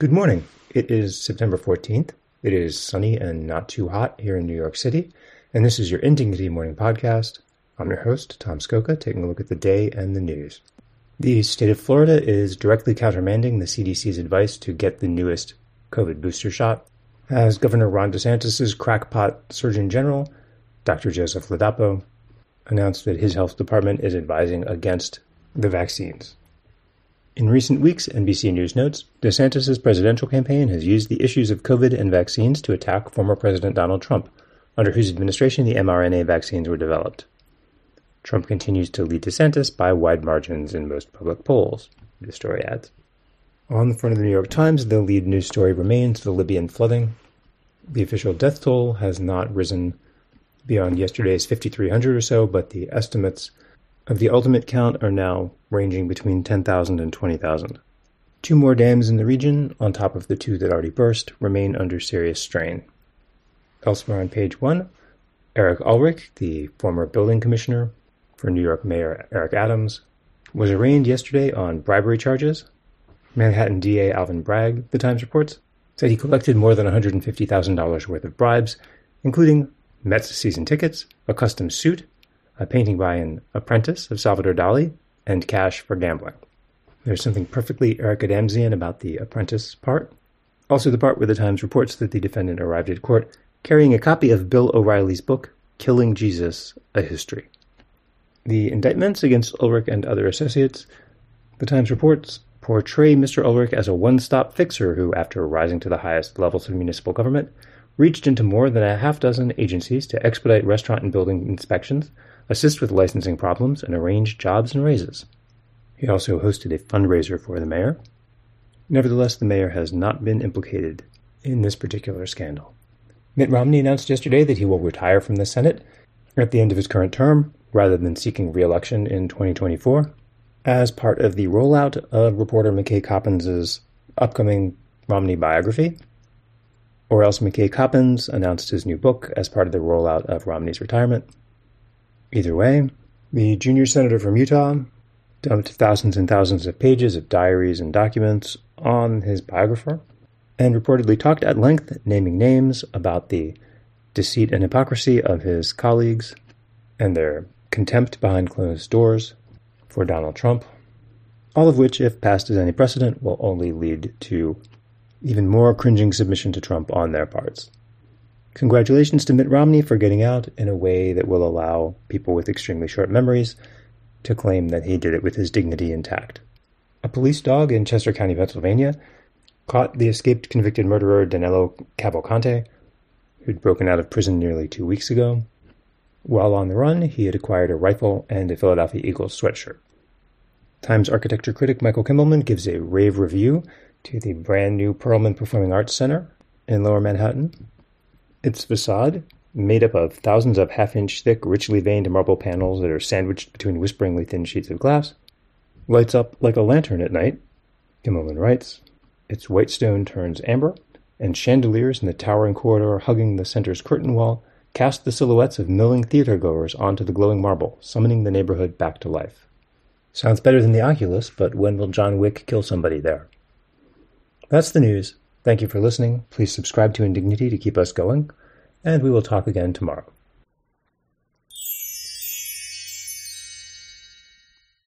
Good morning. It is September 14th. It is sunny and not too hot here in New York City, and this is your Indignity Morning Podcast. I'm your host, Tom Scocca, taking a look at the day and the news. The state of Florida is directly countermanding the CDC's advice to get the newest COVID booster shot, as Governor Ron DeSantis' crackpot Surgeon General, Dr. Joseph Ladapo, announced that his health department is advising against the vaccines. In recent weeks, NBC News notes, DeSantis' presidential campaign has used the issues of COVID and vaccines to attack former President Donald Trump, under whose administration the mRNA vaccines were developed. Trump continues to lead DeSantis by wide margins in most public polls, the story adds. On the front of the New York Times, the lead news story remains the Libyan flooding. The official death toll has not risen beyond yesterday's 5,300 or so, but the estimates of the ultimate count are now ranging between 10,000 and 20,000. Two more dams in the region, on top of the two that already burst, remain under serious strain. Elsewhere on page one, Eric Ulrich, the former building commissioner for New York Mayor Eric Adams, was arraigned yesterday on bribery charges. Manhattan DA Alvin Bragg, the Times reports, said he collected more than $150,000 worth of bribes, including Mets season tickets, a custom suit, a painting by an apprentice of Salvador Dali, and cash for gambling. There's something perfectly Eric Adamsian about the apprentice part. Also, the part where the Times reports that the defendant arrived at court carrying a copy of Bill O'Reilly's book, Killing Jesus A History. The indictments against Ulrich and other associates, the Times reports, portray Mr. Ulrich as a one stop fixer who, after rising to the highest levels of municipal government, reached into more than a half dozen agencies to expedite restaurant and building inspections assist with licensing problems, and arrange jobs and raises. He also hosted a fundraiser for the mayor. Nevertheless, the mayor has not been implicated in this particular scandal. Mitt Romney announced yesterday that he will retire from the Senate at the end of his current term, rather than seeking re-election in 2024, as part of the rollout of reporter McKay Coppins' upcoming Romney biography. Or else McKay Coppins announced his new book as part of the rollout of Romney's retirement. Either way, the junior senator from Utah dumped thousands and thousands of pages of diaries and documents on his biographer and reportedly talked at length, naming names, about the deceit and hypocrisy of his colleagues and their contempt behind closed doors for Donald Trump, all of which, if past as any precedent, will only lead to even more cringing submission to Trump on their parts. Congratulations to Mitt Romney for getting out in a way that will allow people with extremely short memories to claim that he did it with his dignity intact. A police dog in Chester County, Pennsylvania, caught the escaped convicted murderer Danilo Cavalcante, who'd broken out of prison nearly two weeks ago. While on the run, he had acquired a rifle and a Philadelphia Eagles sweatshirt. Times architecture critic Michael Kimmelman gives a rave review to the brand new Perelman Performing Arts Center in Lower Manhattan. Its facade, made up of thousands of half-inch thick, richly veined marble panels that are sandwiched between whisperingly thin sheets of glass, lights up like a lantern at night, Kimmelman writes. Its white stone turns amber, and chandeliers in the towering corridor hugging the center's curtain wall cast the silhouettes of milling theatergoers onto the glowing marble, summoning the neighborhood back to life. Sounds better than the Oculus, but when will John Wick kill somebody there? That's the news. Thank you for listening. Please subscribe to Indignity to keep us going, and we will talk again tomorrow.